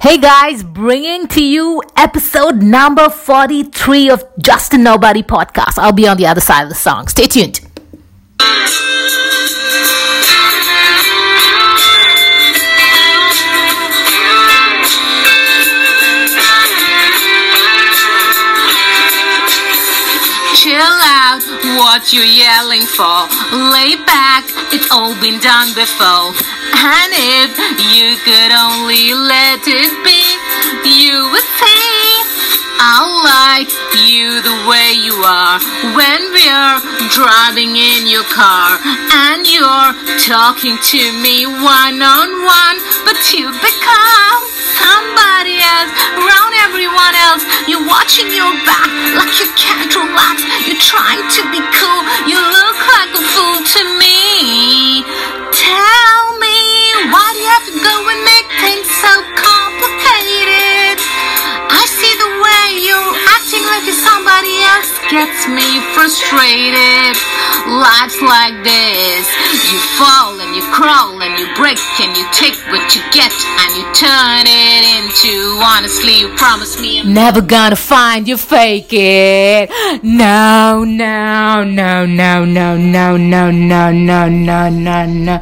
Hey guys, bringing to you episode number 43 of Just a Nobody podcast. I'll be on the other side of the song. Stay tuned. What you yelling for? Lay back, it's all been done before. And if you could only let it be, you would. I like you the way you are when we're driving in your car and you're talking to me one on one, but you become somebody else around everyone else. You're watching your back like you can't relax. You're trying to be cool. You look like a fool to me. Tell me why do you have to go and make things so complicated? Way you're acting like somebody else gets me frustrated. Life's like this. You fall and you crawl and you break and you take what you get and you turn it into honestly you promise me I'm Never gonna find you fake it. No, no, no, no, no, no, no, no, no, no, no, no.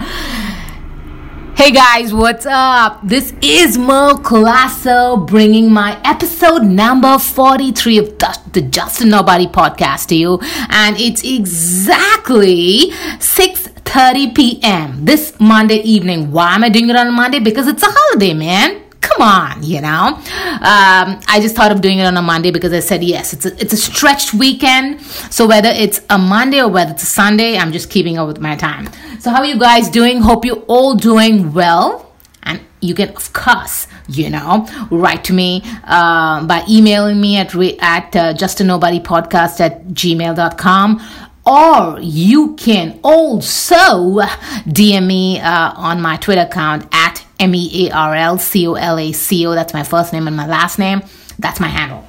Hey guys, what's up? This is Mo Colasso bringing my episode number 43 of the, the Just a Nobody podcast to you. And it's exactly 6.30 p.m. this Monday evening. Why am I doing it on Monday? Because it's a holiday, man come on, you know. Um, I just thought of doing it on a Monday because I said yes. It's a, it's a stretched weekend, so whether it's a Monday or whether it's a Sunday, I'm just keeping up with my time. So how are you guys doing? Hope you're all doing well, and you can of course, you know, write to me uh, by emailing me at re- at uh, just a nobody podcast at gmail.com or you can also DM me uh, on my Twitter account at M E A R L C O L A C O. That's my first name and my last name. That's my handle.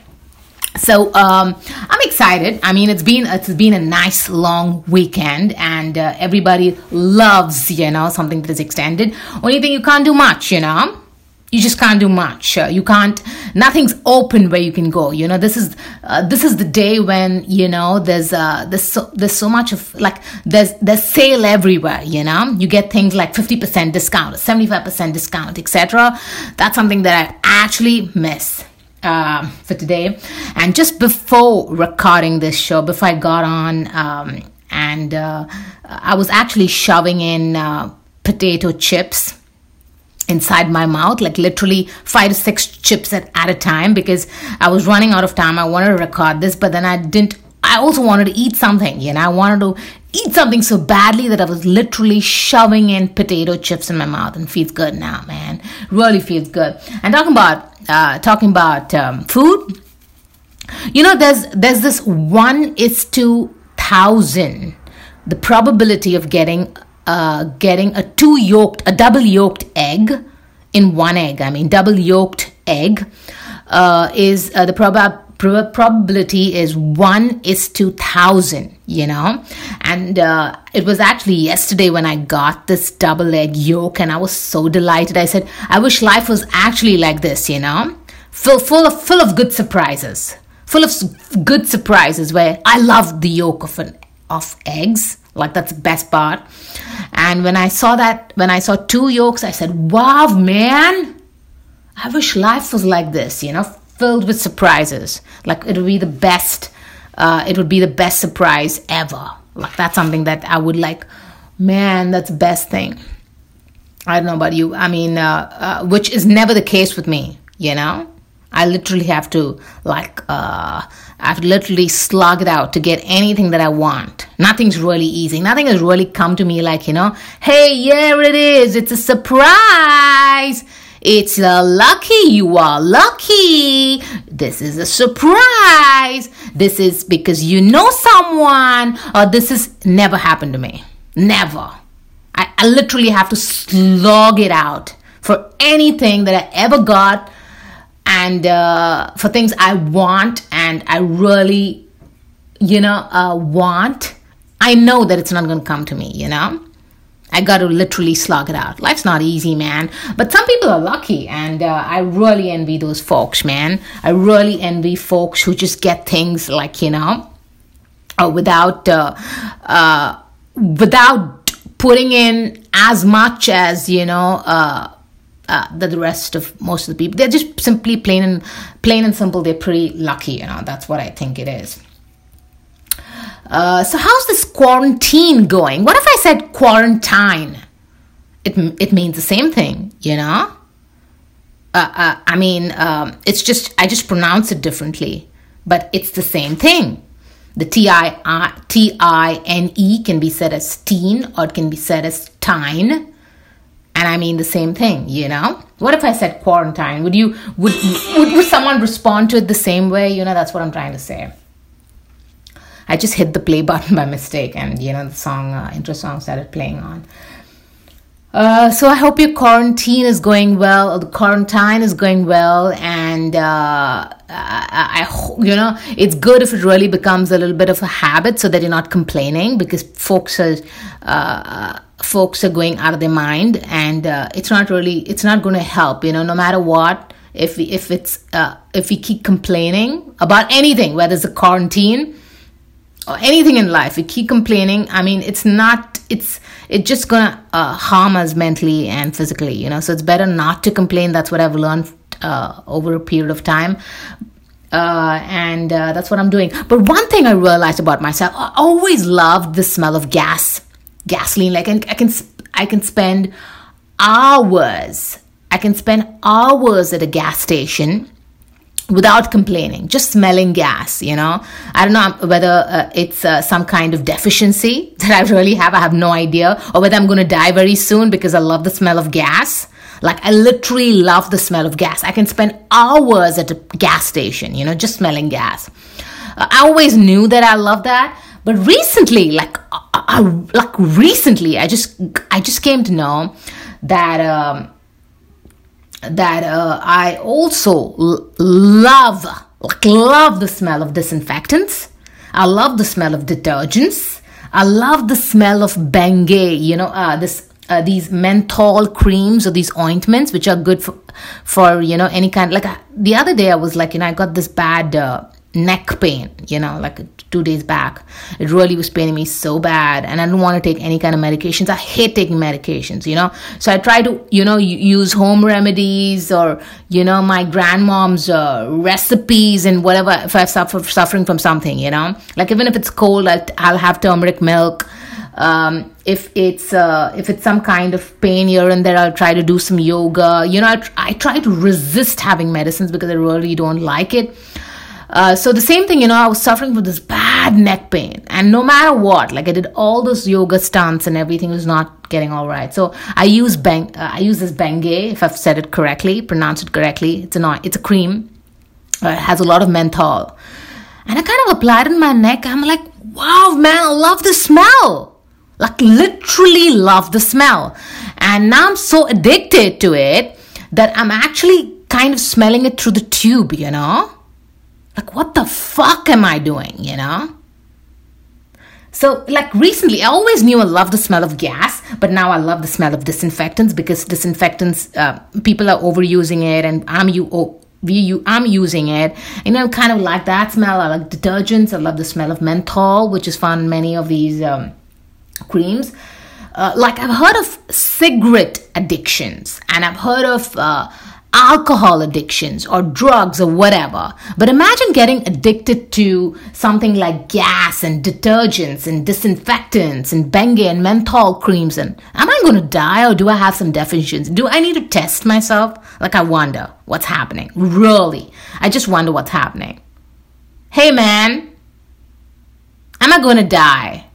So um, I'm excited. I mean, it's been it's been a nice long weekend, and uh, everybody loves you know something that is extended. Only thing you can't do much, you know you just can't do much. Uh, you can't nothing's open where you can go you know? This is uh, this is the day when you know there's uh there's so there's so much of like there's there's sale everywhere you know? You get things like 50% discount 75% discount etc that's something that i actually miss uh, for today. And just before recording this show before i got on um, and uh, i was actually shoving in uh, potato chips inside my mouth like literally five to six chips at, at a time because i was running out of time. I wanted to record this but then i didn't i also wanted to eat something you know? I wanted to eat something so badly that i was literally shoving in potato chips in my mouth and feels good now man. Really feels good. And talking about uh, talking about um, food you know there's there's this one is to thousand the probability of getting uh, getting a two yolked, a double yolked egg in one egg. I mean, double yolked egg uh, is uh, the prob- prob- probability is one is two thousand. You know, and uh, it was actually yesterday when I got this double egg yolk, and I was so delighted. I said, I wish life was actually like this. You know, full full of full of good surprises. Full of good surprises where I love the yolk of an of eggs like that's the best part. And when i saw that when i saw two yolks i said wow man i wish life was like this you know filled with surprises. Like it would be the best uh, it would be the best surprise ever. Like that's something that i would like man that's the best thing. I don't know about you. I mean uh, uh, which is never the case with me you know I literally have to like uh, I have literally slug it out to get anything that I want. Nothing's really easy. Nothing has really come to me like you know, hey, here it is. It's a surprise. It's a lucky you are lucky. This is a surprise. This is because you know someone, or this has never happened to me. Never. I, I literally have to slog it out for anything that I ever got and uh, for things I want and I really, you know, uh, want, I know that it's not going to come to me, you know. I got to literally slog it out. Life's not easy, man. But some people are lucky, and uh, I really envy those folks, man. I really envy folks who just get things like you know, uh, without uh, uh, without putting in as much as you know. Uh, uh, the rest of most of the people they're just simply plain and plain and simple they're pretty lucky you know that's what i think it is uh, so how's this quarantine going? What if I said quarantine? It it means the same thing, you know. Uh, uh, I mean, um, it's just I just pronounce it differently, but it's the same thing. The T I T I N E can be said as teen or it can be said as tine, and I mean the same thing. You know. What if I said quarantine? Would you would would, would someone respond to it the same way? You know, that's what I'm trying to say. I just hit the play button by mistake, and you know the song uh, intro song started playing on. Uh, so I hope your quarantine is going well, the quarantine is going well, and uh, I, I, you know, it's good if it really becomes a little bit of a habit, so that you're not complaining because folks are, uh, folks are going out of their mind, and uh, it's not really, it's not going to help, you know, no matter what. If we, if it's uh, if we keep complaining about anything, whether it's a quarantine, or anything in life, we keep complaining. I mean, it's not, it's, it's just gonna uh, harm us mentally and physically, you know. So it's better not to complain. That's what I've learned uh, over a period of time. Uh, and uh, that's what I'm doing. But one thing I realized about myself, I always loved the smell of gas, gasoline. Like I I can, I can spend hours. I can spend hours at a gas station without complaining, just smelling gas, you know. I don't know whether uh, it's uh, some kind of deficiency that I really have, I have no idea, or whether I'm going to die very soon because I love the smell of gas. Like, I literally love the smell of gas. I can spend hours at a gas station, you know, just smelling gas. Uh, I always knew that I love that. But recently, like, I, uh, uh, like recently, I just, I just came to know that, um, that uh, I also l- love, like love the smell of disinfectants. I love the smell of detergents. I love the smell of Bengay. You know, uh, this uh, these menthol creams or these ointments, which are good for, for you know any kind. Like uh, the other day, I was like, you know, I got this bad uh, neck pain. You know, like two days back. It really was paining me so bad, and I don't want to take any kind of medications. I hate taking medications, you know. So I try to, you know, use home remedies or, you know, my grandmom's uh, recipes and whatever. If I'm suffer, suffering from something, you know, like even if it's cold, I'll, I'll have turmeric milk. Um, if it's uh, if it's some kind of pain here and there, I'll try to do some yoga. You know, I, I try to resist having medicines because I really don't like it. Uh, so the same thing, you know, I was suffering with this bad neck pain, and no matter what, like I did all those yoga stunts and everything was not getting all right. So I use bang, uh, I use this Bengay, if I've said it correctly, pronounced it correctly. It's a it's a cream. Uh, it has a lot of menthol, and I kind of applied it in my neck. I'm like, wow, man, I love the smell. Like literally love the smell, and now I'm so addicted to it that I'm actually kind of smelling it through the tube, you know like, what the fuck am I doing, you know? So, like recently, I always knew I loved the smell of gas, but now I love the smell of disinfectants because disinfectants, uh, people are overusing it, and I'm you. Oh, we, I'm using it. You know, kind of like that smell. I like detergents. I love the smell of menthol, which is found in many of these um, creams. Uh, like I've heard of cigarette addictions, and I've heard of uh, alcohol addictions or drugs or whatever. But imagine getting addicted to something like gas and detergents and disinfectants and Bengay and menthol creams. And am I going to die or do I have some deficiencies? Do I need to test myself? Like, I wonder what's happening. Really. I just wonder what's happening. Hey, man, am I going to die?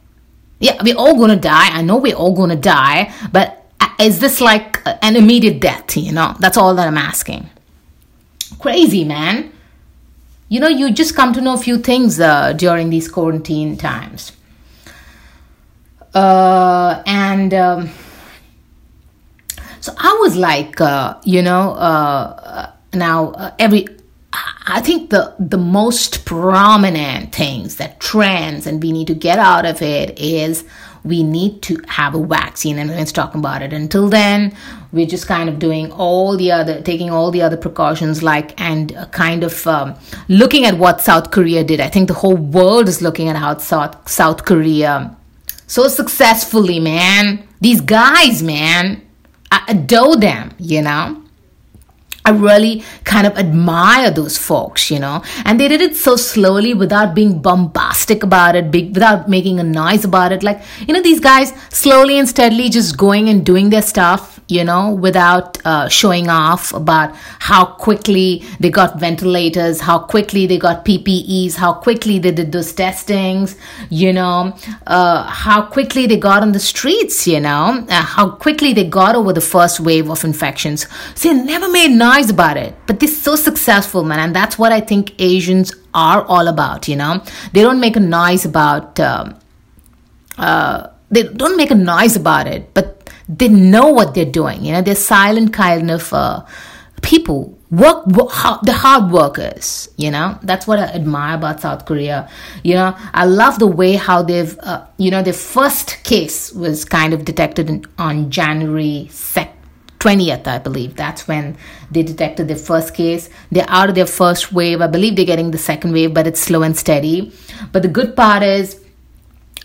Yeah, we're all going to die. I know we're all going to die, but is this like an immediate death? You know, that's all that I'm asking. Crazy, man. You know, you just come to know a few things uh, during these quarantine times. Uh, and um, so I was like, uh, you know, uh, now uh, every I think the the most prominent things that trends and we need to get out of it is we need to have a vaccine and let's talk about it. Until then we're just kind of doing all the other taking all the other precautions like and uh, kind of um, looking at what south korea did. I think the whole world is looking at how south south korea so successfully man. These guys man i adore them you know I really kind of admire those folks, you know, and they did it so slowly without being bombastic about it, big, without making a noise about it. Like, you know, these guys slowly and steadily just going and doing their stuff you know, without uh, showing off about how quickly they got ventilators, how quickly they got PPEs, how quickly they did those testings, you know, uh, how quickly they got on the streets, you know, uh, how quickly they got over the first wave of infections. So they never made noise about it, but they're so successful, man, and that's what I think Asians are all about, you know. They don't make a noise about. Um, uh, they don't make a noise about it, but they know what they're doing. You know, they're silent kind of uh, people. Work, work the hard workers. You know, that's what I admire about South Korea. You know, I love the way how they've. Uh, you know, the first case was kind of detected in, on January second. 20th, I believe. That's when they detected their first case. They're out of their first wave. I believe they're getting the second wave, but it's slow and steady. But the good part is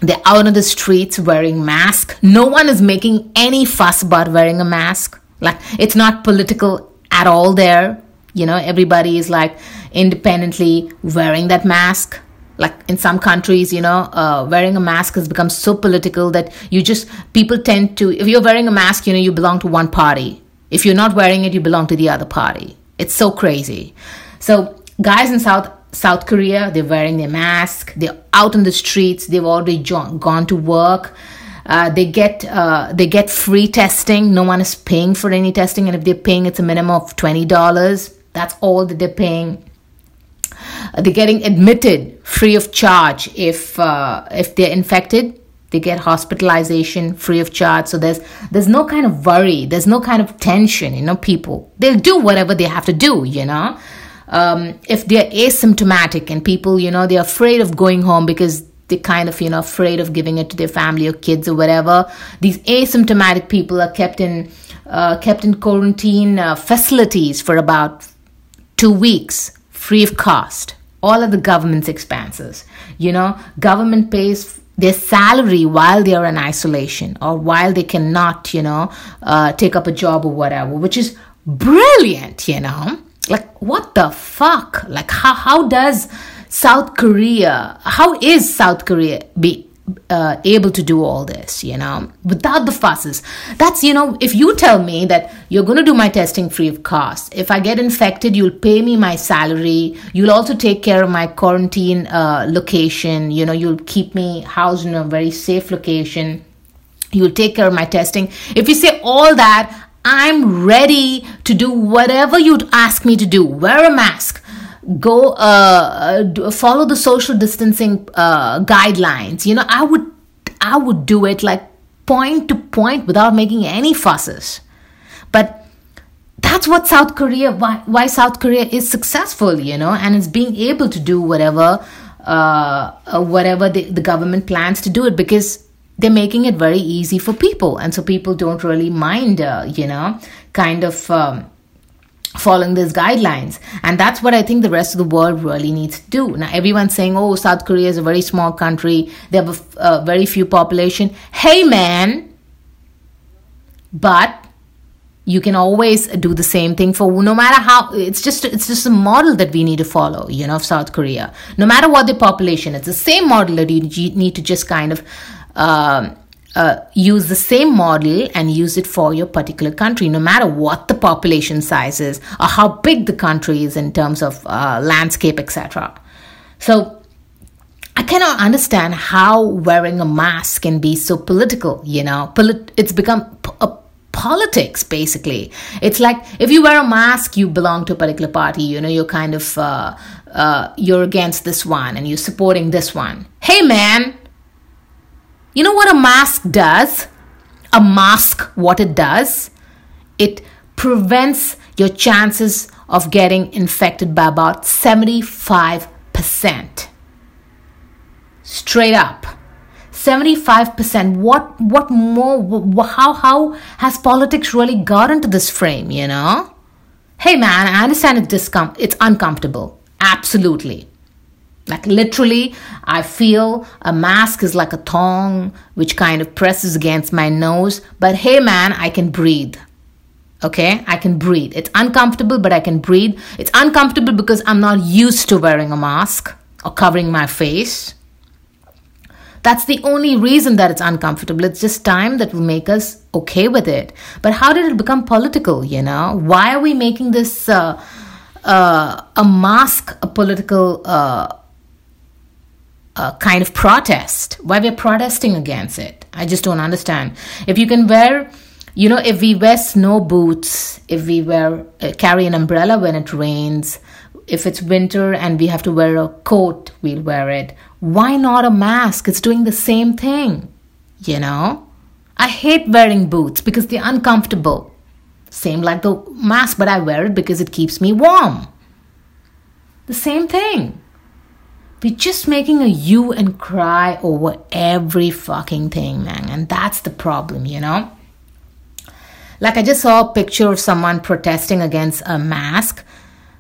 they're out on the streets wearing masks. No one is making any fuss about wearing a mask. Like it's not political at all there. You know, everybody is like independently wearing that mask. Like in some countries, you know, uh, wearing a mask has become so political that you just, people tend to, if you're wearing a mask, you know, you belong to one party. If you're not wearing it, you belong to the other party. It's so crazy. So, guys in South South Korea, they're wearing their mask, they're out on the streets, they've already gone to work. Uh, they get uh, they get free testing. No one is paying for any testing, and if they're paying, it's a minimum of twenty dollars. That's all that they're paying. Uh, they're getting admitted free of charge if uh, if they're infected. They get hospitalization free of charge. So there's there's no kind of worry. There's no kind of tension. You know, people they'll do whatever they have to do. You know um, if they're asymptomatic and people, you know, they're afraid of going home because they're kind of, you know, afraid of giving it to their family or kids or whatever. These asymptomatic people are kept in uh, kept in quarantine uh, facilities for about two weeks, free of cost. All of the government's expenses. You know, government pays their salary while they are in isolation or while they cannot, you know, uh, take up a job or whatever, which is brilliant, you know like what the fuck? Like how, how does south korea how is south korea be uh, able to do all this you know without the fusses that's you know if you tell me that you're going to do my testing free of cost if i get infected you'll pay me my salary you'll also take care of my quarantine uh, location you know you'll keep me housed in a very safe location you'll take care of my testing. If you say all that I'm ready to do whatever you'd ask me to do. Wear a mask. Go uh, follow the social distancing uh, guidelines. You know, I would I would do it like point to point without making any fusses. But that's what South Korea why, why South Korea is successful, you know, and is being able to do whatever uh, uh whatever the, the government plans to do it because they're making it very easy for people. And so people don't really mind uh, you know kind of um, following these guidelines. And that's what i think the rest of the world really needs to do. Now everyone's saying oh south korea is a very small country. They have a very few population. Hey man. But you can always do the same thing for no matter how it's just it's just a model that we need to follow you know of south korea. No matter what the population it's the same model that you need to just kind of um, uh, use the same model and use it for your particular country, no matter what the population size is or how big the country is in terms of uh, landscape, etc. So, I cannot understand how wearing a mask can be so political. You know, Polit- it's become p- a politics basically. It's like if you wear a mask, you belong to a particular party. You know, you're kind of uh, uh you're against this one and you're supporting this one. Hey, man you know what a mask does? A mask, what it does? It prevents your chances of getting infected by about 75%. Straight up. 75% what what more how how has politics really got into this frame you know hey man i understand it's discom- it's uncomfortable absolutely like literally i feel a mask is like a thong which kind of presses against my nose but hey man i can breathe okay i can breathe it's uncomfortable but i can breathe it's uncomfortable because i'm not used to wearing a mask or covering my face that's the only reason that it's uncomfortable. It's just time that will make us okay with it. But how did it become political? You know, why are we making this uh, uh, a mask a political uh, uh kind of protest? Why we're protesting against it? I just don't understand. If you can wear you know if we wear snow boots if we wear uh, carry an umbrella when it rains if it's winter and we have to wear a coat we'll wear it why not a mask? It's doing the same thing, you know? I hate wearing boots because they're uncomfortable. Same like the mask, but I wear it because it keeps me warm. The same thing. We're just making a you and cry over every fucking thing, man. And that's the problem, you know? Like I just saw a picture of someone protesting against a mask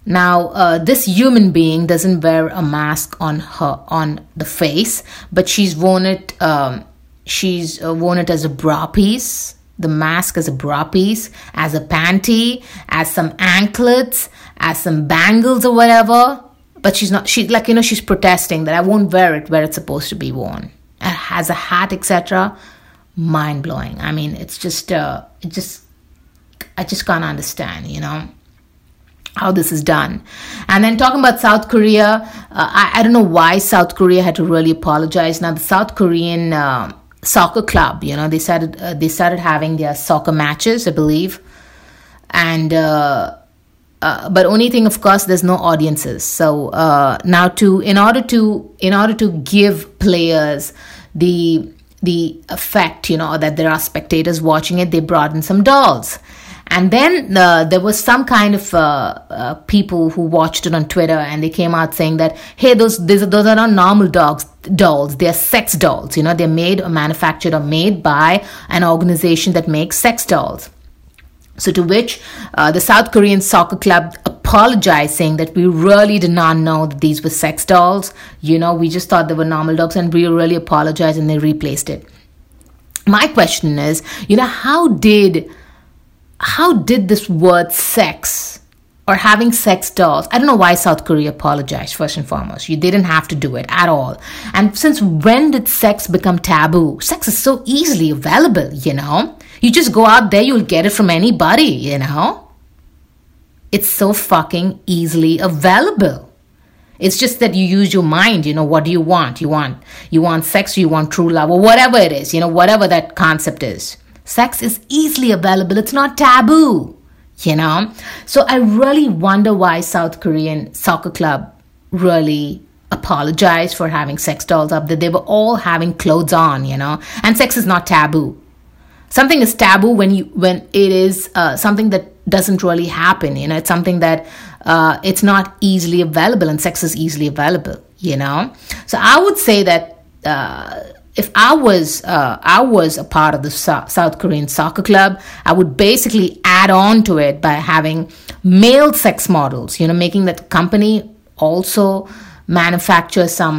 now, uh, this human being doesn't wear a mask on her on the face, but she's worn it. Um, she's uh, worn it as a bra piece. The mask as a bra piece, as a panty, as some anklets, as some bangles or whatever. But she's not. She's like you know she's protesting that I won't wear it where it's supposed to be worn. It has a hat, etc. Mind blowing. I mean, it's just. Uh, it just. I just can't understand. You know how this is done. And then talking about South Korea, uh, I, I, don't know why South Korea had to really apologize. Now the South Korean uh, soccer club, you know, they started uh, they started having their soccer matches, I believe, and. Uh, but only thing of course there's no audiences so uh, now to in order to in order to give players the the effect you know that there are spectators watching it they brought in some dolls and then uh, there was some kind of uh, uh, people who watched it on Twitter and they came out saying that, hey, those, those, those are not normal dogs, dolls. They're sex dolls. You know, they're made or manufactured or made by an organization that makes sex dolls. So, to which uh, the South Korean soccer club apologized, saying that we really did not know that these were sex dolls. You know, we just thought they were normal dogs and we really apologized and they replaced it. My question is, you know, how did how did this word sex or having sex dolls, I don't know why South Korea apologized, first and foremost. You didn't have to do it at all. And since when did sex become taboo? Sex is so easily available, you know? You just go out there, you'll get it from anybody, you know? It's so fucking easily available. It's just that you use your mind, you know, what do you want? You want you want sex, you want true love, or whatever it is, you know, whatever that concept is. Sex is easily available, it's not taboo, you know? So I really wonder why South Korean soccer club really apologized for having sex dolls up that they were all having clothes on, you know? And sex is not taboo. Something is taboo when you when it is uh, something that doesn't really happen, you know? It's something that uh, it's not easily available and sex is easily available, you know? So I would say that uh, if I was uh, I was a part of the so- South Korean soccer club, I would basically add on to it by having male sex models. You know, making that company also manufacture some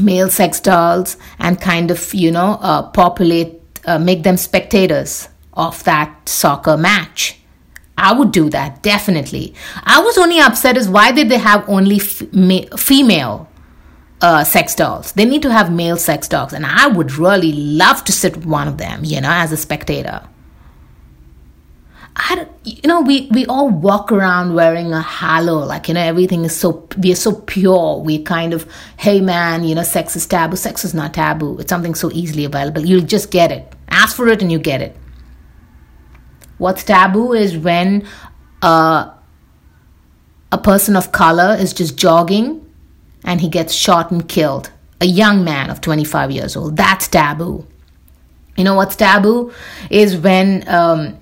male sex dolls and kind of you know uh, populate, uh, make them spectators of that soccer match. I would do that definitely. I was only upset is why did they have only f- ma- female uh, sex dolls. They need to have male sex dolls, and I would really love to sit with one of them, you know, as a spectator. I, you know, we, we all walk around wearing a halo, like, you know, everything is so, we are so pure. We kind of, hey man, you know, sex is taboo. Sex is not taboo. It's something so easily available. You'll just get it. Ask for it and you get it. What's taboo is when uh, a person of color is just jogging and he gets shot and killed. A young man of 25 years old. That's taboo. You know what's taboo is when um,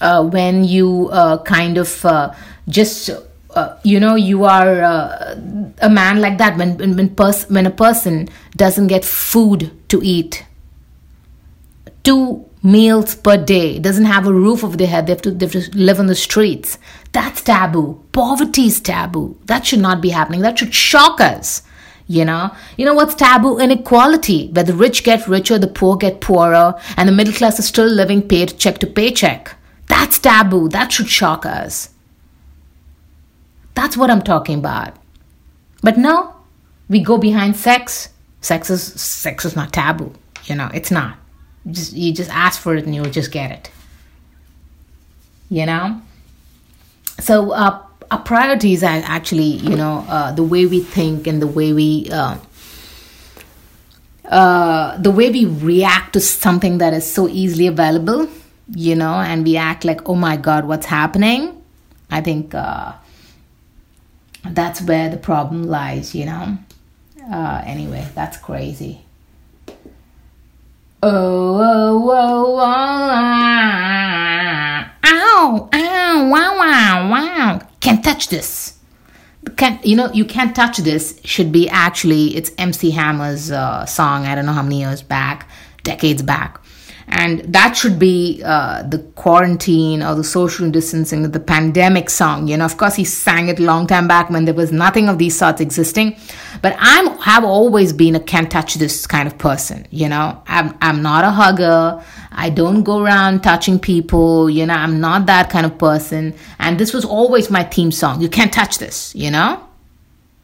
uh, when you uh, kind of uh, just uh, you know you are uh, a man like that when when when, pers- when a person doesn't get food to eat two meals per day. Doesn't have a roof over their head. They have to, they have to live on the streets. That's taboo. Poverty is taboo. That should not be happening. That should shock us you know? You know what's taboo? Inequality. Where the rich get richer the poor get poorer and the middle class is still living paycheck to paycheck. That's taboo. That should shock us. That's what I'm talking about. But no, we go behind sex. Sex is sex is not taboo. You know, it's not. You just you just ask for it and you'll just get it. You know. So uh, our priorities are actually, you know, uh, the way we think and the way we. Uh, uh, the way we react to something that is so easily available, you know, and we act like, oh my God, what's happening? I think uh, that's where the problem lies, you know. Uh, anyway, that's crazy. Oh, oh, oh, oh, ah. ow, ow, wow, wow, wow. Can't touch this. Can't, you know, you can't touch this should be actually, it's MC Hammer's uh, song, I don't know how many years back, decades back and that should be uh, the quarantine or the social distancing the pandemic song. You know of course he sang it a long time back when there was nothing of these sorts existing. But i'm have always been a can't touch this kind of person you know. I'm, I'm not a hugger. I don't go around touching people you know. I'm not that kind of person. And this was always my theme song. You can't touch this you know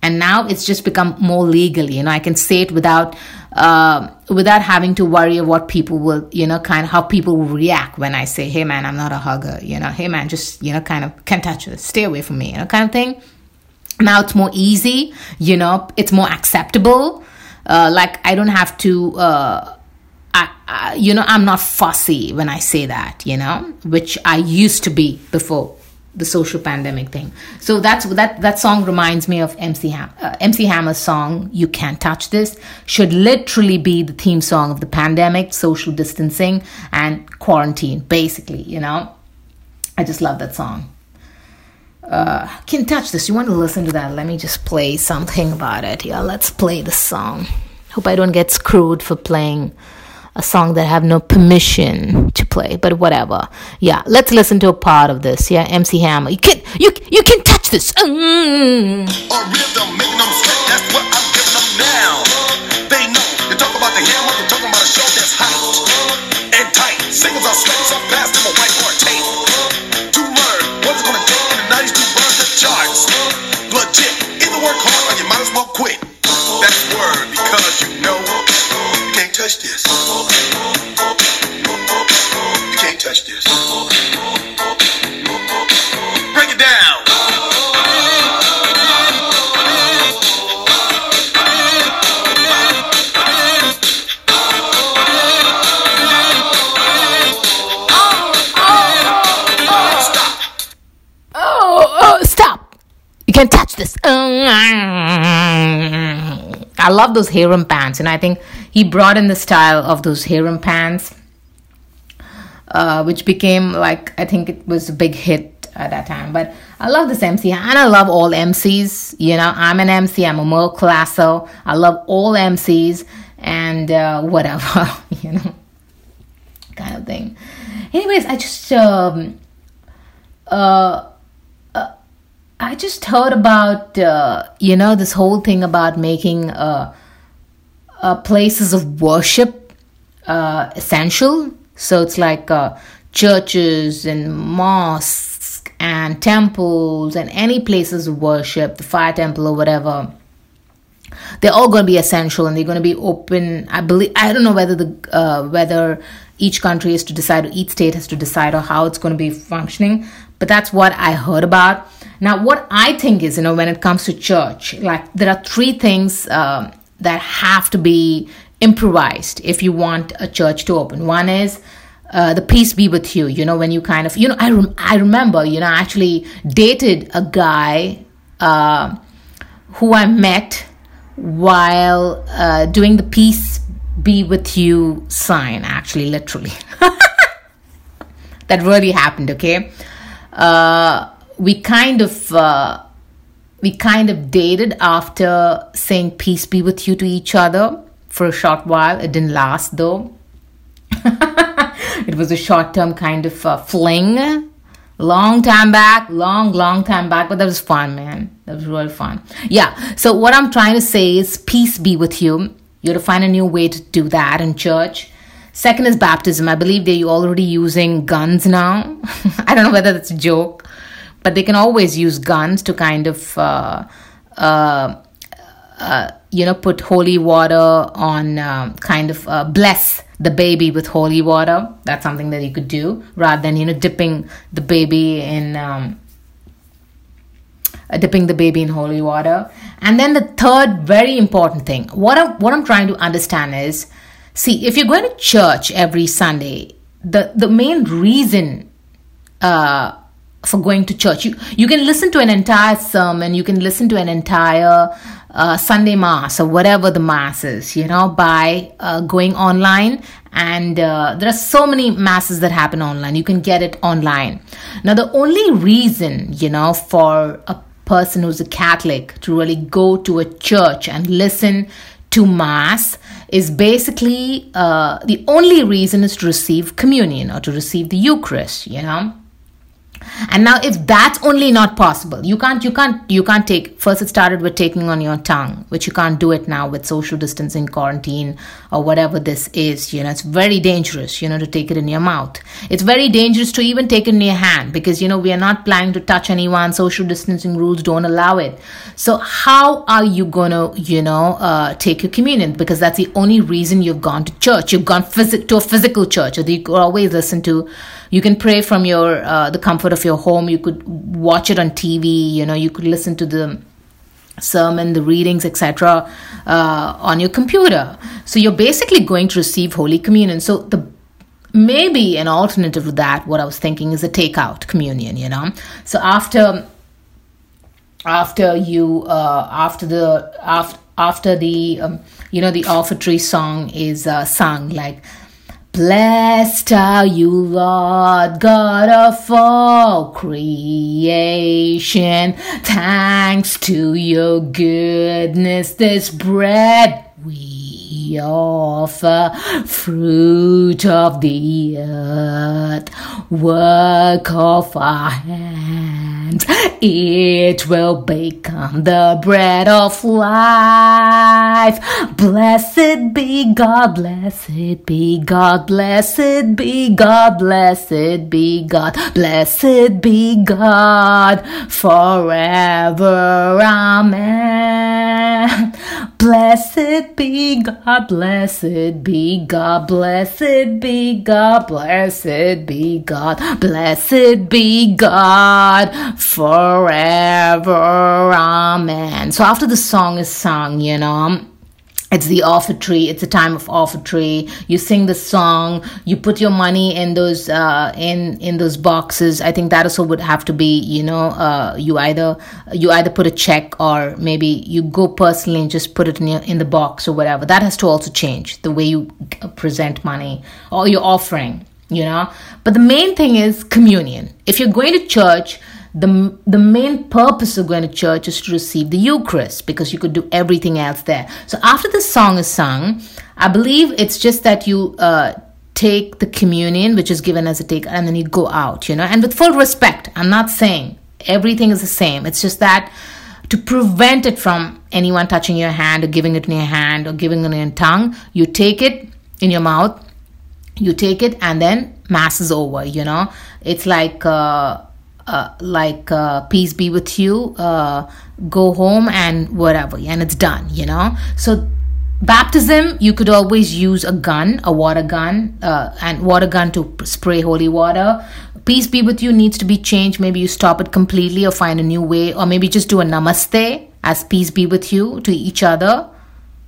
and now it's just become more legal you know. I can say it without uh, without having to worry of what people will you know kind of how people will react when i say hey man i'm not a hugger you know. Hey man just you know kind of can't touch this. Stay away from me you know kind of thing. Now it's more easy you know. It's more acceptable. Uh, like i don't have to uh, I, I, you know i'm not fussy when i say that you know which i used to be before the social pandemic thing. So that's that that song reminds me of MC Ham, uh, MC Hammer's song "You Can't Touch This" should literally be the theme song of the pandemic, social distancing, and quarantine. Basically, you know, I just love that song. Uh, can touch this. You want to listen to that? Let me just play something about it. Yeah, let's play the song. Hope I don't get screwed for playing a song that I have no permission to play, but whatever. Yeah, let's listen to a part of this. Yeah, MC Hammer. You can you you can touch this. Mm. A rhythm making them sweat. That's what I'm giving them now. They know you talk about the hammer. You're talking about a show that's hot and tight. Singles are sweating so fast, I'm a whiteboard tape. To learn what's it gonna take in the 90s to burn the charts. Legit. Either work hard or you might as well quit. That's word because you know touch this. You can't touch this. Break it down. Oh, oh, stop. You can't touch this. Mm. I love those harem pants, and I think he brought in the style of those harem pants, uh, which became like I think it was a big hit at that time. But I love this MC, and I love all MCs. You know, I'm an MC. I'm a middle classer. I love all MCs and uh, whatever, you know, kind of thing. Anyways, I just um, uh I just heard about uh, you know this whole thing about making uh, uh, places of worship uh, essential. So it's like uh, churches and mosques and temples and any places of worship, the fire temple or whatever. They're all going to be essential and they're going to be open. I believe I don't know whether the uh, whether each country is to decide or each state has to decide or how it's going to be functioning. But that's what I heard about now, what I think is, you know, when it comes to church, like there are three things um, that have to be improvised if you want a church to open. One is uh, the peace be with you. You know, when you kind of, you know, I rem- I remember, you know, I actually dated a guy uh, who I met while uh, doing the peace be with you sign. Actually, literally, that really happened. Okay. Uh, we kind of uh, we kind of dated after saying peace be with you to each other for a short while. It didn't last though. it was a short term kind of uh, fling. Long time back, long, long time back, but that was fun, man. That was really fun. Yeah, so what I'm trying to say is peace be with you. You have to find a new way to do that in church. Second is baptism. I believe they're already using guns now. I don't know whether that's a joke, but they can always use guns to kind of, uh, uh, uh, you know, put holy water on, uh, kind of uh, bless the baby with holy water. That's something that you could do rather than, you know, dipping the baby in. Um, uh, dipping the baby in holy water and then the third very important thing what I'm, what I'm trying to understand is see if you're going to church every sunday the the main reason uh, for going to church. You you can listen to an entire sermon you can listen to an entire uh, sunday mass or whatever the mass is you know by uh, going online. And uh, there are so many masses that happen online. You can get it online. Now the only reason you know for a person who's a catholic to really go to a church and listen to mass is basically uh, the only reason is to receive communion or to receive the eucharist you know and now if that's only not possible you can't you can't you can't take first it started with taking on your tongue which you can't do it now with social distancing quarantine or whatever this is you know it's very dangerous you know to take it in your mouth. It's very dangerous to even take it in your hand because you know we are not planning to touch anyone social distancing rules don't allow it. So how are you gonna you know uh, take your communion? Because that's the only reason you've gone to church. You've gone phys- to a physical church or you always listen to you can pray from your uh, the comfort of your home. You could watch it on tv you know you could listen to the sermon the readings etc uh, on your computer. So you're basically going to receive holy communion. So the maybe an alternative to that what i was thinking is a takeout communion you know? So after after you uh, after the after after the um, you know the offertory song is uh, sung like Blessed are you, Lord God of all creation. Thanks to your goodness, this bread offer, fruit of the earth, work of our hands. It will become the bread of life. Blessed be God, blessed be God, blessed be God, blessed be God, blessed be God forever. Amen. Blessed be God, blessed be God, blessed be God, blessed be God, blessed be God forever. Amen. So after the song is sung, you know, it's the offertory it's a time of offertory you sing the song. You put your money in those uh, in in those boxes. I think that also would have to be you know uh, you either you either put a check or maybe you go personally and just put it in your, in the box or whatever. That has to also change the way you present money or your offering you know. But the main thing is communion. If you're going to church the, the main purpose of going to church is to receive the Eucharist because you could do everything else there. So after the song is sung, I believe it's just that you uh, take the communion, which is given as a take, and then you go out, you know, and with full respect. I'm not saying everything is the same. It's just that to prevent it from anyone touching your hand or giving it in your hand or giving it in your tongue, you take it in your mouth, you take it, and then mass is over, you know. It's like, uh, uh, like uh, peace be with you uh, go home and whatever and it's done you know? So baptism you could always use a gun a water gun uh, and water gun to spray holy water. Peace be with you needs to be changed. Maybe you stop it completely or find a new way or maybe just do a namaste as peace be with you to each other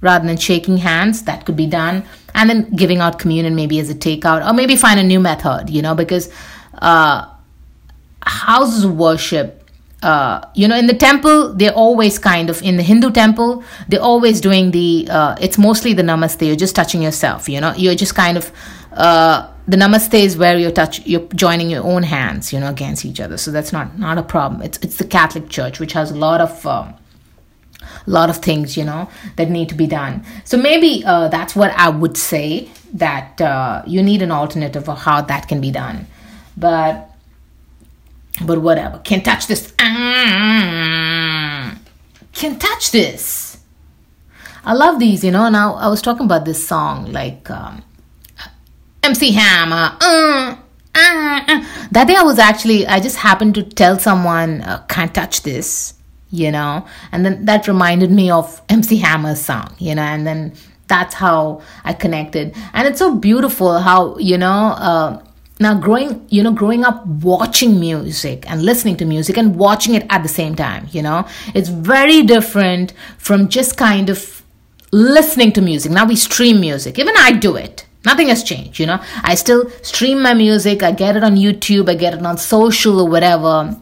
rather than shaking hands. That could be done. And then giving out communion maybe as a takeout or maybe find a new method you know because uh, houses of worship uh, you know in the temple they're always kind of in the hindu temple they're always doing the uh, it's mostly the namaste you're just touching yourself you know you're just kind of uh, the namaste is where you're touch you're joining your own hands you know against each other. So that's not not a problem. It's it's the catholic church which has a lot of um, lot of things you know that need to be done. So maybe uh, that's what i would say that uh, you need an alternative of how that can be done. But but whatever can't touch this can't touch this i love these you know now i was talking about this song like um, MC Hammer. Uh, uh, uh. That day I was actually, I just happened to tell someone, uh, can't touch this, you know, and then that reminded me of MC Hammer's song, you know, and then that's how I connected. And it's so beautiful how, you know, uh, now growing you know growing up watching music and listening to music and watching it at the same time you know it's very different from just kind of listening to music now we stream music even i do it Nothing has changed, you know. I still stream my music, I get it on YouTube, I get it on social or whatever.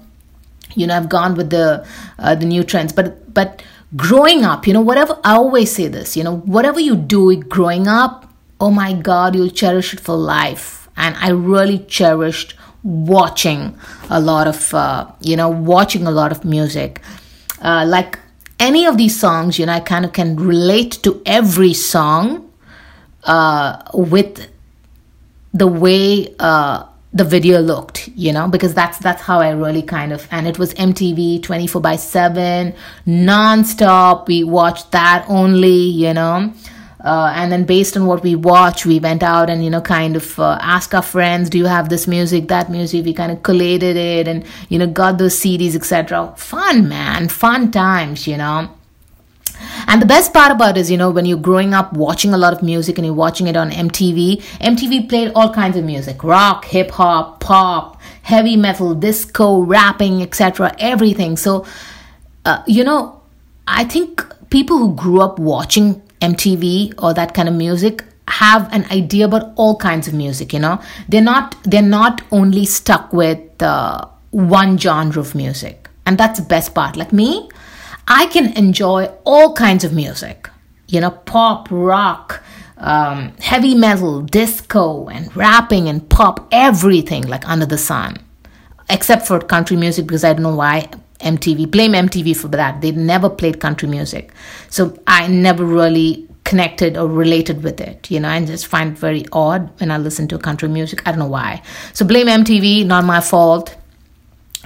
You know, I've gone with the uh, the new trends, but but growing up, you know, whatever I always say this, you know, whatever you do growing up, oh my god, you'll cherish it for life. And I really cherished watching a lot of uh, you know, watching a lot of music. Uh, like any of these songs, you know, I kind of can relate to every song uh, with the way uh, the video looked, you know, because that's that's how I really kind of and it was MTV 24 by 7 non-stop. We watched that only, you know. Uh, and then based on what we watched, we went out and you know kind of uh, asked our friends, "Do you have this music, that music?" We kind of collated it and you know got those CDs, etc. Fun, man, fun times, you know. And the best part about is, you know, when you're growing up watching a lot of music and you're watching it on MTV, MTV played all kinds of music rock, hip hop, pop, heavy metal, disco, rapping, etc. Everything. So, uh, you know, I think people who grew up watching MTV or that kind of music have an idea about all kinds of music you know? They're not they're not only stuck with uh, one genre of music. And that's the best part. Like me I can enjoy all kinds of music, you know, pop, rock, um, heavy metal, disco, and rapping and pop, everything like under the sun, except for country music because I don't know why MTV, blame MTV for that. They never played country music. So I never really connected or related with it, you know, I just find it very odd when I listen to country music. I don't know why. So blame MTV, not my fault.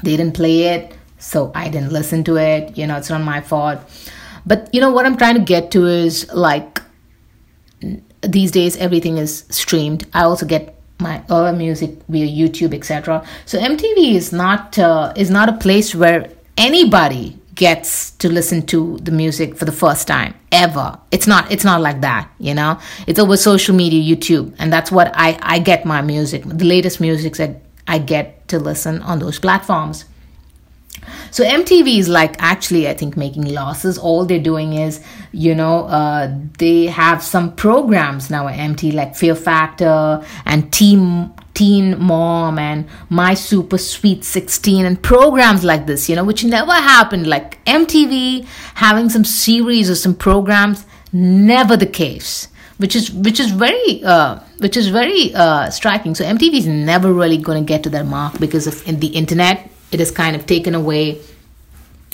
They didn't play it so I didn't listen to it. You know, it's not my fault. But you know what I'm trying to get to is like these days everything is streamed. I also get my other music via YouTube, etc. So MTV is not uh, is not a place where anybody gets to listen to the music for the first time ever. It's not it's not like that you know? It's over social media youtube and that's what i i get my music the latest music that i get to listen on those platforms so MTV is like actually, I think, making losses. All they're doing is, you know, uh, they have some programs now at MTV like Fear Factor and Team Teen Mom and My Super Sweet 16 and programs like this, you know, which never happened. Like MTV having some series or some programs, never the case. Which is which is very uh, which is very uh, striking. So MTV is never really going to get to that mark because of in the internet it has kind of taken away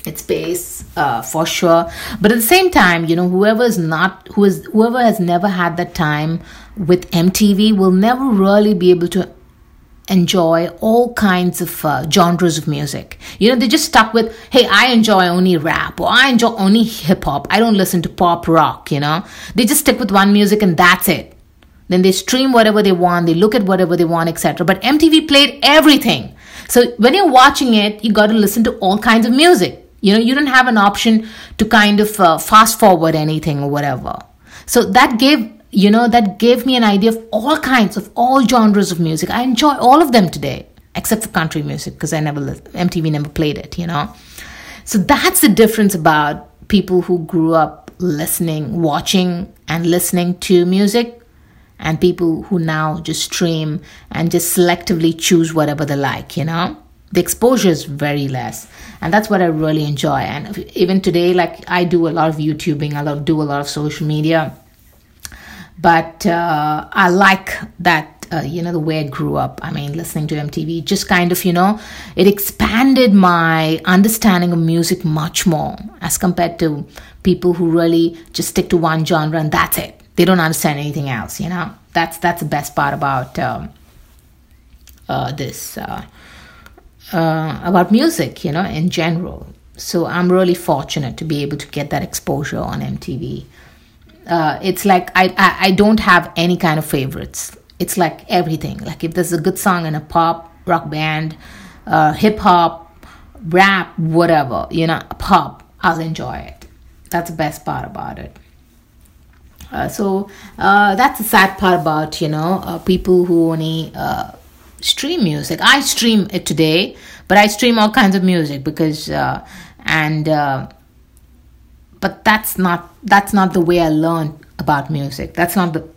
its base uh, for sure. But at the same time you know whoever is not who is whoever has never had that time with mtv will never really be able to enjoy all kinds of uh, genres of music. You know they're just stuck with hey i enjoy only rap or i enjoy only hip-hop. I don't listen to pop rock you know? They just stick with one music and that's it. Then they stream whatever they want they look at whatever they want etc but mtv played everything so when you're watching it, you got to listen to all kinds of music. You know, you don't have an option to kind of uh, fast forward anything or whatever. So that gave you know that gave me an idea of all kinds of all genres of music. I enjoy all of them today, except for country music because I never MTV never played it. You know, so that's the difference about people who grew up listening, watching, and listening to music and people who now just stream and just selectively choose whatever they like, you know? The exposure is very less. And that's what I really enjoy. And even today, like I do a lot of YouTubing, I do a lot of social media. But uh, I like that uh, you know the way I grew up. I mean, listening to MTV just kind of you know it expanded my understanding of music much more as compared to people who really just stick to one genre and that's it. They don't understand anything else. You know, that's that's the best part about um, uh, this uh, uh, about music. You know, in general. So I'm really fortunate to be able to get that exposure on MTV. Uh, it's like I, I I don't have any kind of favorites it's like everything. Like if there's a good song in a pop rock band, uh, hip hop, rap, whatever, you know, pop, I'll enjoy it. That's the best part about it. Uh, so uh, that's the sad part about you know uh, people who only uh, stream music. I stream it today, but I stream all kinds of music because uh, and but that's not that's not the way I learned about music. That's not the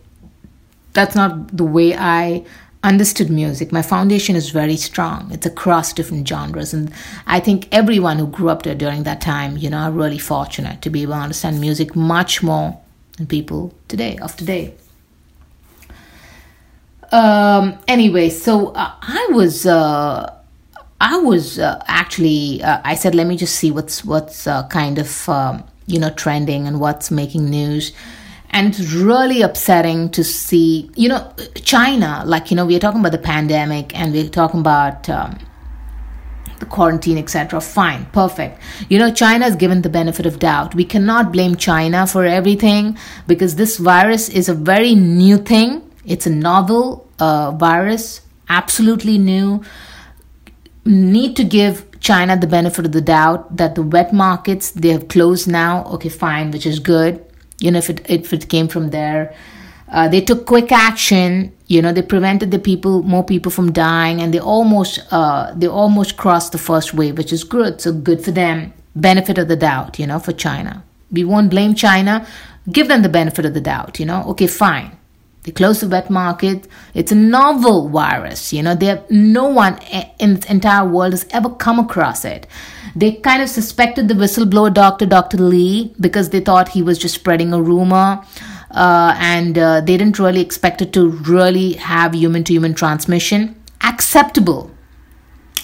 that's not the way I understood music. My foundation is very strong. It's across different genres. And I think everyone who grew up there during that time, you know, are really fortunate to be able to understand music much more than people today, of today. Um, anyway, so uh, I was, uh, I was uh, actually, uh, I said, let me just see what's, what's uh, kind of, um, you know, trending and what's making news and it's really upsetting to see you know china like you know we're talking about the pandemic and we're talking about um, the quarantine etc fine perfect. You know china is given the benefit of doubt. We cannot blame china for everything because this virus is a very new thing. It's a novel uh, virus absolutely new. Need to give china the benefit of the doubt that the wet markets they have closed now. Okay fine which is good. You know if it if it came from there. Uh, they took quick action you know they prevented the people more people from dying and they almost uh, they almost crossed the first wave which is good. So good for them. Benefit of the doubt you know for china. We won't blame china. Give them the benefit of the doubt you know. Okay fine. They closed the wet market. It's a novel virus you know. There no one in the entire world has ever come across it. They kind of suspected the whistleblower doctor, Dr. Li, because they thought he was just spreading a rumor. Uh, and uh, they didn't really expect it to really have human to human transmission. Acceptable.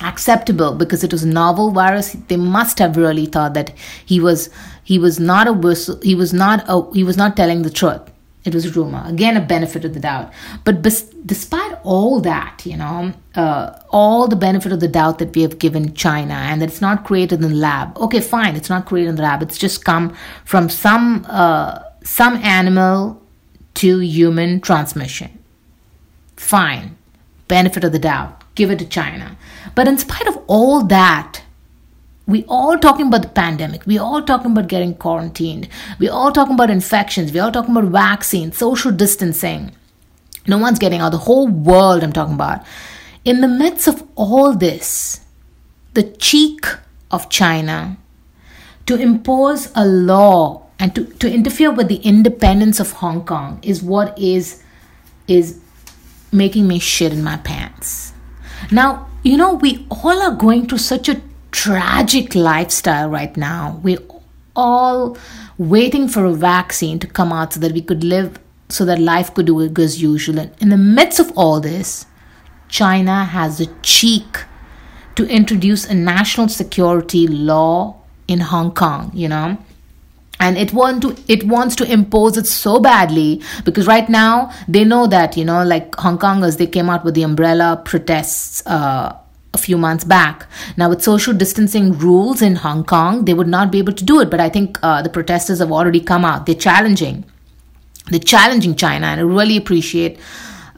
Acceptable because it was a novel virus. They must have really thought that he was he was not a whistle. He was not a he was not telling the truth it was a rumor again a benefit of the doubt but bes- despite all that you know uh, all the benefit of the doubt that we have given china and that it's not created in the lab okay fine it's not created in the lab it's just come from some uh, some animal to human transmission. Fine. Benefit of the doubt. Give it to china. But in spite of all that we all talking about the pandemic. We all talking about getting quarantined. We all talking about infections. We all talking about vaccines social distancing. No one's getting out. The whole world i'm talking about. In the midst of all this the cheek of china to impose a law and to, to interfere with the independence of hong kong is what is is making me shit in my pants now you know we all are going through such a tragic lifestyle right now. We're all waiting for a vaccine to come out so that we could live, so that life could do as usual. And in the midst of all this, China has the cheek to introduce a national security law in Hong Kong, you know and it want to it wants to impose it so badly because right now they know that you know like hong kongers they came out with the umbrella protests uh, a few months back. Now, with social distancing rules in Hong Kong, they would not be able to do it. But I think uh, the protesters have already come out. They're challenging. They're challenging China, and I really appreciate.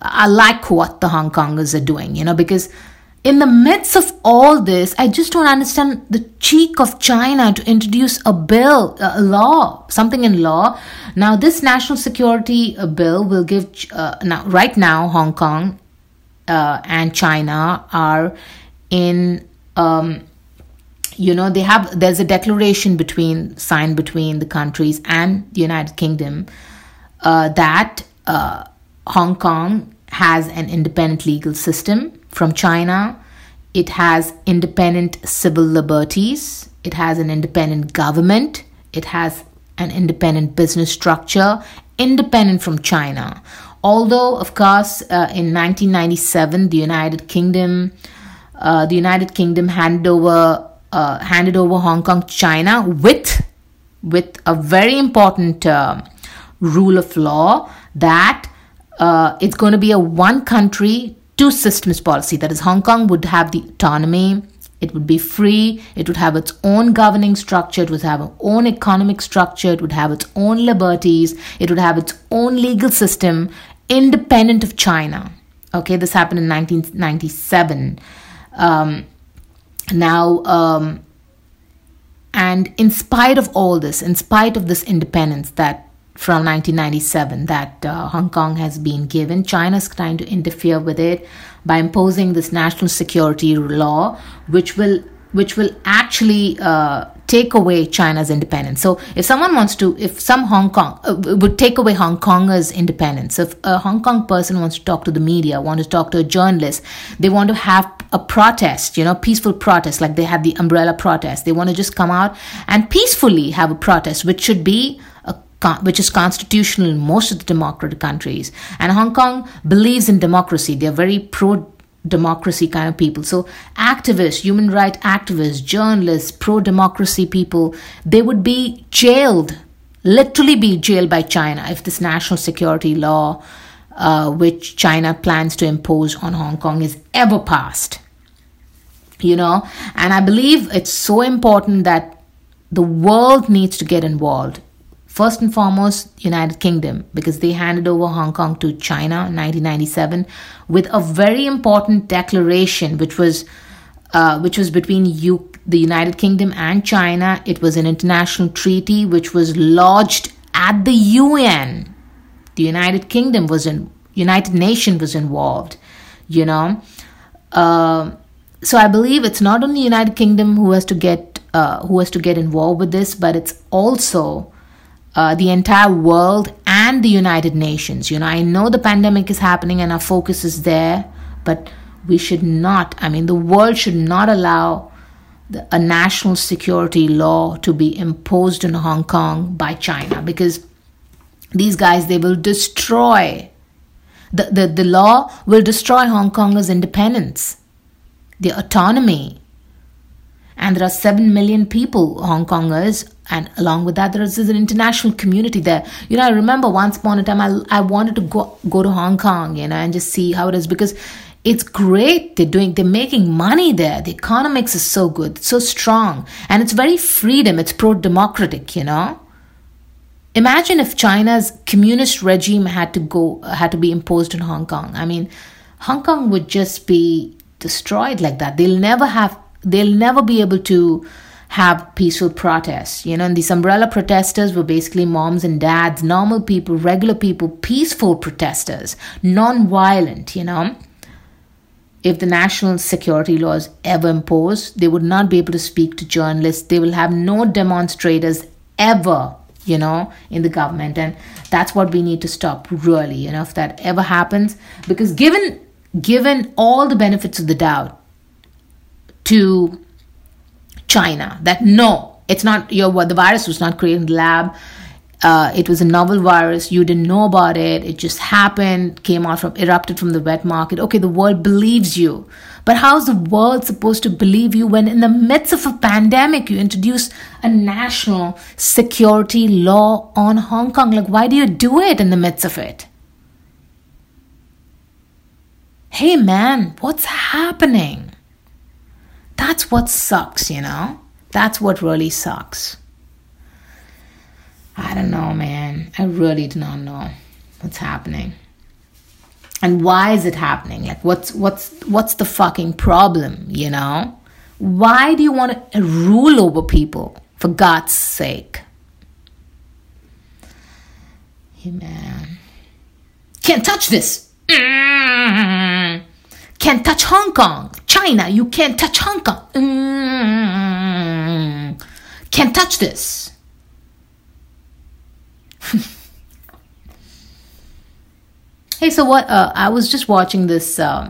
I like what the Hong Kongers are doing, you know, because in the midst of all this, I just don't understand the cheek of China to introduce a bill, a law, something in law. Now, this national security uh, bill will give, uh, now, right now, Hong Kong uh, and China are in um, you know they have there's a declaration between signed between the countries and the united kingdom uh, that uh, hong kong has an independent legal system from china. It has independent civil liberties. It has an independent government. It has an independent business structure independent from china. Although, of course, uh, in 1997, the United Kingdom, uh, the United Kingdom handed over uh, handed over Hong Kong to China with with a very important uh, rule of law that uh, it's going to be a one country two systems policy. That is, Hong Kong would have the autonomy. It would be free. It would have its own governing structure. It would have its own economic structure. It would have its own liberties. It would have its own legal system, independent of China. Okay, this happened in 1997. Um, now, um, and in spite of all this, in spite of this independence that from 1997 that uh, Hong Kong has been given, China is trying to interfere with it by imposing this national security law, which will which will actually uh, take away China's independence. So, if someone wants to, if some Hong Kong uh, would take away Hong Kongers' independence, if a Hong Kong person wants to talk to the media, want to talk to a journalist, they want to have a protest, you know, peaceful protest, like they had the umbrella protest. They want to just come out and peacefully have a protest, which should be which is constitutional in most of the democratic countries. And Hong Kong believes in democracy. They're very pro democracy kind of people. So activists, human rights activists, journalists, pro democracy people, they would be jailed, literally be jailed by China if this national security law, uh, which China plans to impose on Hong Kong, is ever passed. You know, and I believe it's so important that the world needs to get involved First and foremost, United Kingdom, because they handed over Hong Kong to China in 1997 with a very important declaration, which was uh, which was between U- the United Kingdom and China. It was an international treaty which was lodged at the UN. The United Kingdom was in United Nations was involved. You know, uh, so I believe it's not only United Kingdom who has to get uh, who has to get involved with this, but it's also uh, the entire world and the United Nations. You know, I know the pandemic is happening and our focus is there, but we should not, I mean, the world should not allow the, a national security law to be imposed in Hong Kong by China because these guys, they will destroy. The, the, the law will destroy Hong Kong's independence, their autonomy, and there are 7 million people, Hong Kongers, and along with that, there is an international community there. You know, I remember once upon a time, I, I wanted to go, go to Hong Kong, you know, and just see how it is because it's great. They're doing, they're making money there. The economics is so good, so strong, and it's very freedom. It's pro democratic, you know. Imagine if China's communist regime had to go, had to be imposed in Hong Kong. I mean, Hong Kong would just be destroyed like that. They'll never have they'll never be able to have peaceful protests. You know, and these umbrella protesters were basically moms and dads, normal people, regular people, peaceful protesters, non violent, you know. If the national security laws ever imposed, they would not be able to speak to journalists. They will have no demonstrators ever, you know, in the government. And that's what we need to stop, really, you know, if that ever happens. Because given given all the benefits of the doubt, to China that no, it's not your the virus was not created in the lab. Uh, it was a novel virus. You didn't know about it. It just happened, came out from, erupted from the wet market. Okay, the world believes you. But how's the world supposed to believe you when, in the midst of a pandemic, you introduce a national security law on Hong Kong? Like, why do you do it in the midst of it? Hey, man, what's happening? That's what sucks, you know? That's what really sucks. I don't know, man. I really do not know what's happening. And why is it happening? Like what's what's what's the fucking problem, you know? Why do you want to rule over people for God's sake? Hey man. Can't touch this. Mm-hmm. Can't touch Hong Kong. China, you can't touch Hong Kong. Mm, can't touch this. hey, so what? Uh, I was just watching this. Uh,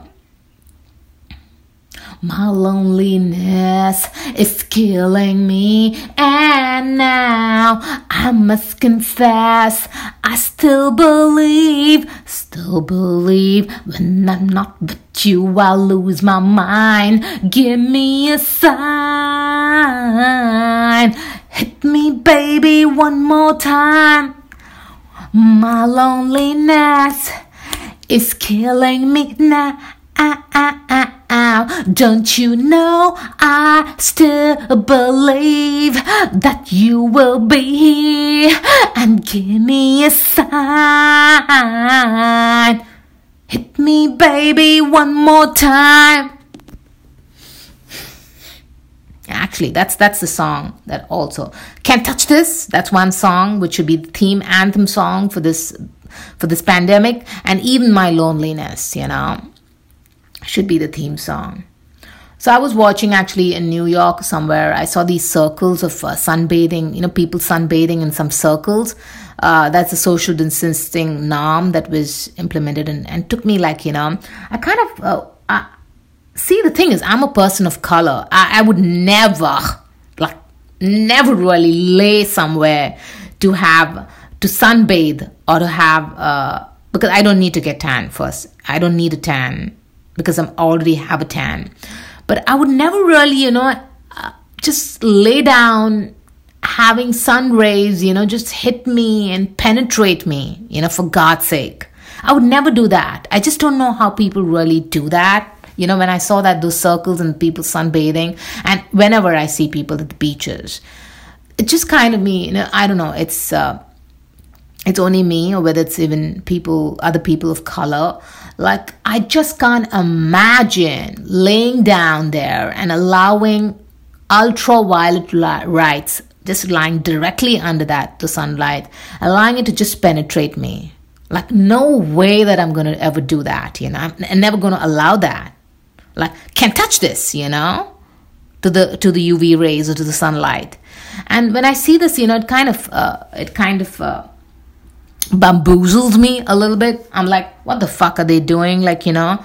my loneliness is killing me, and now I I must confess, I still believe, still believe when I'm not with you, I'll lose my mind. Give me a sign. Hit me, baby, one more time. My loneliness is killing me now. Don't you know I still believe that you will be here and give me a sign. Hit me, baby, one more time. Actually, that's that's the song that also can't touch this. That's one song which should be the theme anthem song for this for this pandemic, and even my loneliness. You know, should be the theme song. So I was watching actually in New York somewhere. I saw these circles of uh, sunbathing. You know, people sunbathing in some circles. Uh, that's a social distancing norm that was implemented and, and took me like you know. I kind of uh, I, see the thing is I'm a person of color. I, I would never like never really lay somewhere to have to sunbathe or to have uh, because I don't need to get tan first. I don't need a tan because I'm already have a tan. But I would never really, you know, uh, just lay down having sun rays, you know, just hit me and penetrate me, you know, for God's sake. I would never do that. I just don't know how people really do that. You know, when I saw that those circles and people sunbathing, and whenever I see people at the beaches, it just kind of me, you know, I don't know, it's uh, it's only me or whether it's even people, other people of color. Like, I just can't imagine laying down there and allowing ultraviolet lights just lying directly under that, the sunlight, allowing it to just penetrate me. Like, no way that I'm going to ever do that, you know? I'm, never going to allow that. Like, can't touch this, you know? To the to the UV rays or to the sunlight, and when I see this, you know, it kind of uh, it kind of uh, bamboozles me a little bit. I'm like, what the fuck are they doing? Like, you know.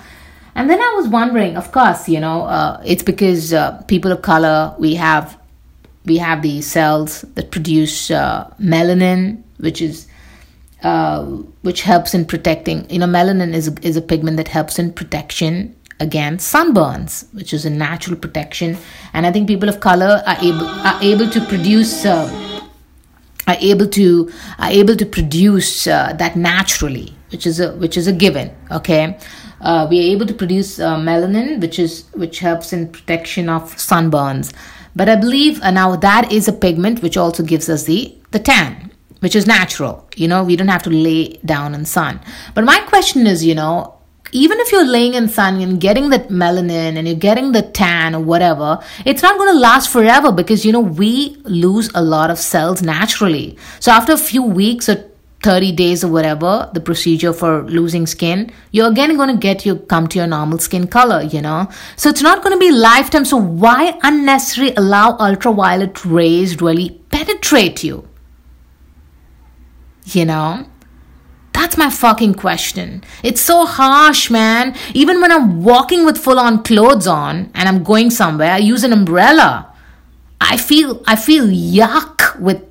And then I was wondering, of course, you know, uh, it's because uh, people of color we have we have these cells that produce uh, melanin, which is uh, which helps in protecting. You know, melanin is is a pigment that helps in protection against sunburns, which is a natural protection. And I think people of color are able are able to produce uh, are able to are able to produce uh, that naturally, which is a which is a given. Okay, uh, we are able to produce uh, melanin, which is which helps in protection of sunburns. But I believe uh, now that is a pigment which also gives us the the tan, which is natural. You know, we don't have to lay down in sun. But my question is, you know, even if you're laying in sun and getting that melanin and you're getting the tan or whatever, it's not going to last forever because you know we lose a lot of cells naturally. So after a few weeks or 30 days or whatever the procedure for losing skin you're again going to get you come to your normal skin color you know? So it's not going to be lifetime. So why unnecessarily allow ultraviolet rays really penetrate you? You know that's my fucking question. It's so harsh, man. Even when I'm walking with full on clothes on and I'm going somewhere, I use an umbrella. I feel I feel yuck with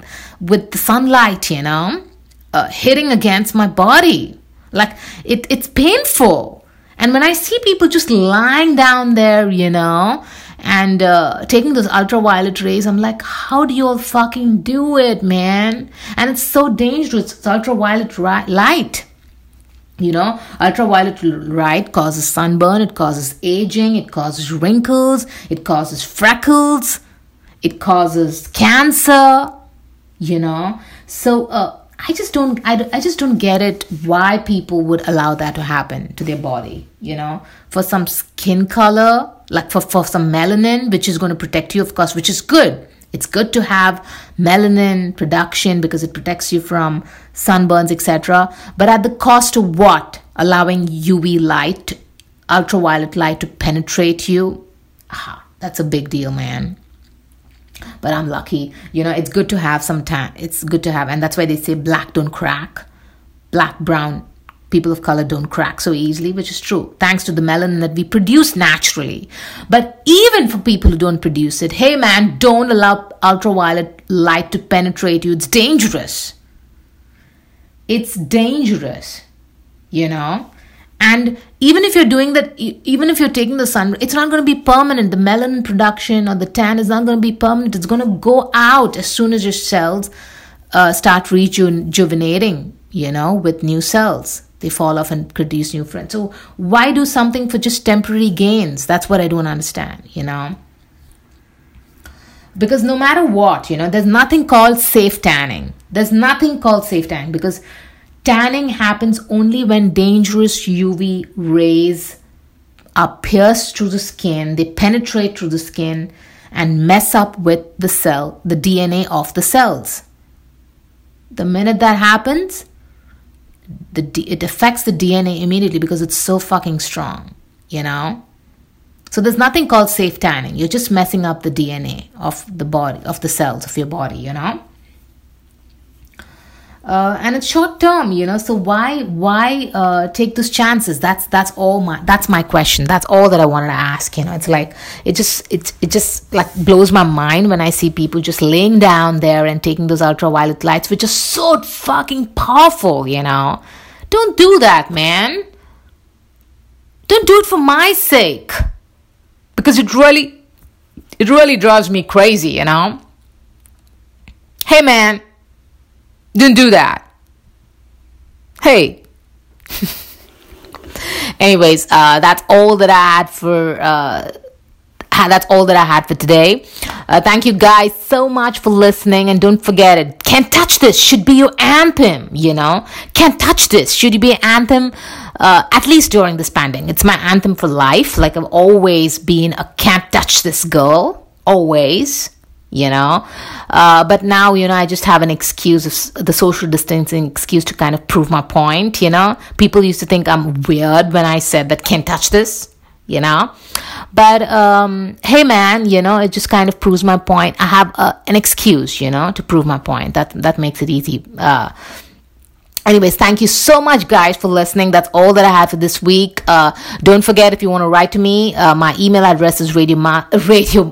with the sunlight, you know, uh, hitting against my body. Like it, it's painful. And when I see people just lying down there, you know, and uh, taking those ultraviolet rays. I'm like, how do you all fucking do it, man? And it's so dangerous. It's ultraviolet ri- light. You know, ultraviolet light causes sunburn, it causes aging, it causes wrinkles, it causes freckles, it causes cancer, you know. So, uh, I just don't I, I just don't get it why people would allow that to happen to their body, you know. For some skin color, like for, for some melanin, which is going to protect you, of course, which is good. It's good to have melanin production because it protects you from sunburns, etc. But at the cost of what? Allowing UV light, ultraviolet light to penetrate you. Ah, that's a big deal, man. But I'm lucky. You know, it's good to have some tan. It's good to have, and that's why they say black don't crack. Black, brown people of color don't crack so easily, which is true, thanks to the melanin that we produce naturally. But even for people who don't produce it, hey man, don't allow ultraviolet light to penetrate you. It's dangerous. It's dangerous, you know? And even if you're doing that, even if you're taking the sun, it's not going to be permanent. The melanin production or the tan is not going to be permanent. It's going to go out as soon as your cells uh, start rejuvenating, you know, with new cells they fall off and produce new friends. So why do something for just temporary gains? That's what I don't understand, you know. Because no matter what, you know, there's nothing called safe tanning. There's nothing called safe tanning because tanning happens only when dangerous UV rays are pierced through the skin, they penetrate through the skin and mess up with the cell, the DNA of the cells. The minute that happens, the it affects the DNA immediately because it's so fucking strong, you know. So there's nothing called safe tanning. You're just messing up the DNA of the body of the cells of your body, you know uh, and it's short term you know so why why uh, take those chances? That's that's all my that's my question. That's all that i wanted to ask you know. It's like it just it, it just like blows my mind when i see people just laying down there and taking those ultraviolet lights which are so fucking powerful you know. Don't do that man. Don't do it for my sake. Because it really it really drives me crazy you know. Hey man didn't do that. Hey. Anyways, uh, that's all that I had for. Uh, that's all that I had for today. Uh, thank you guys so much for listening, and don't forget it. Can't touch this should be your anthem. You know, can't touch this should be an anthem. Uh, at least during this pandemic, it's my anthem for life. Like I've always been a can't touch this girl. Always you know? Uh, but now you know i just have an excuse the social distancing excuse to kind of prove my point you know? People used to think i'm weird when i said that can't touch this you know? But um, hey man you know it just kind of proves my point. I have an excuse you know to prove my point. That that makes it easy. Uh, anyways thank you so much guys for listening. That's all that i have for this week. Uh, don't forget if you want to write to me uh, my email address is radio ma- radio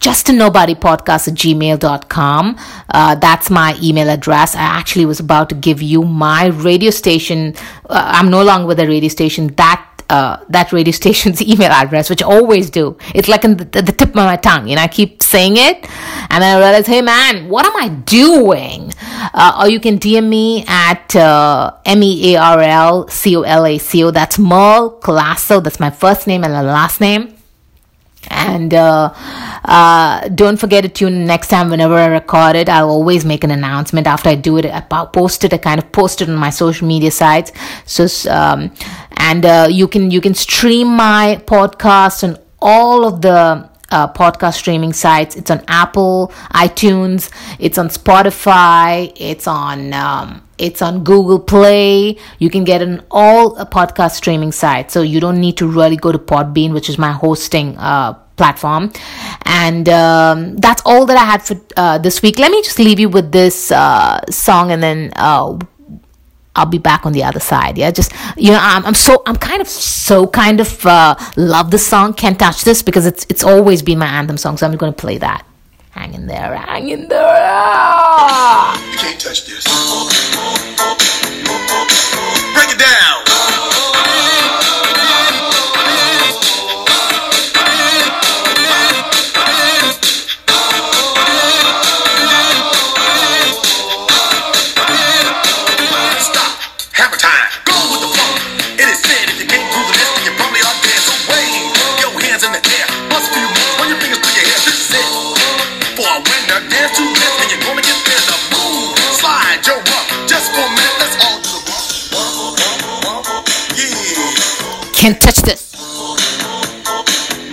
just a nobody podcast at gmail.com. Uh, that's my email address. I actually was about to give you my radio station. Uh, I'm no longer with the radio station. That uh, that radio station's email address, which I always do. It's like in the, the, tip of my tongue. You know, I keep saying it, and then I realize, hey man, what am I doing? Uh, or you can DM me at uh, M E A R L C O L A C O. That's Merle Colasso. That's my first name and last name and uh, uh, don't forget to tune next time whenever i record it. I'll always make an announcement after i do it. I post it i kind of post it on my social media sites. So um, and uh, you can you can stream my podcast and all of the uh, podcast streaming sites. It's on Apple, iTunes, it's on Spotify, it's on um, it's on Google Play. You can get on all podcast streaming sites. So you don't need to really go to Podbean, which is my hosting uh, platform. And um, that's all that I had for uh, this week. Let me just leave you with this uh, song and then uh, I'll be back on the other side. Yeah, just you know, I'm, I'm so I'm kind of so kind of uh, love the song. Can't touch this because it's it's always been my anthem song. So I'm going to play that. Hang in there, hang in there. Ah! You can't touch this. Break it down. Can't touch this.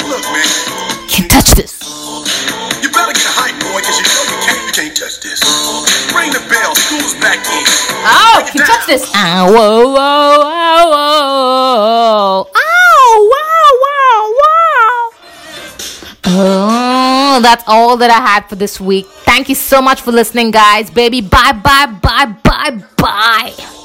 Look, man. Can't touch this. You better get a hype, boy, cause you know you can't, you can't touch this. Ring the bell, school's back in. Oh, Break can't touch this. Ow, whoa, whoa, whoa, whoa. Ow, wow, wow, wow. Oh, that's all that I had for this week. Thank you so much for listening, guys. Baby, bye, bye, bye, bye, bye.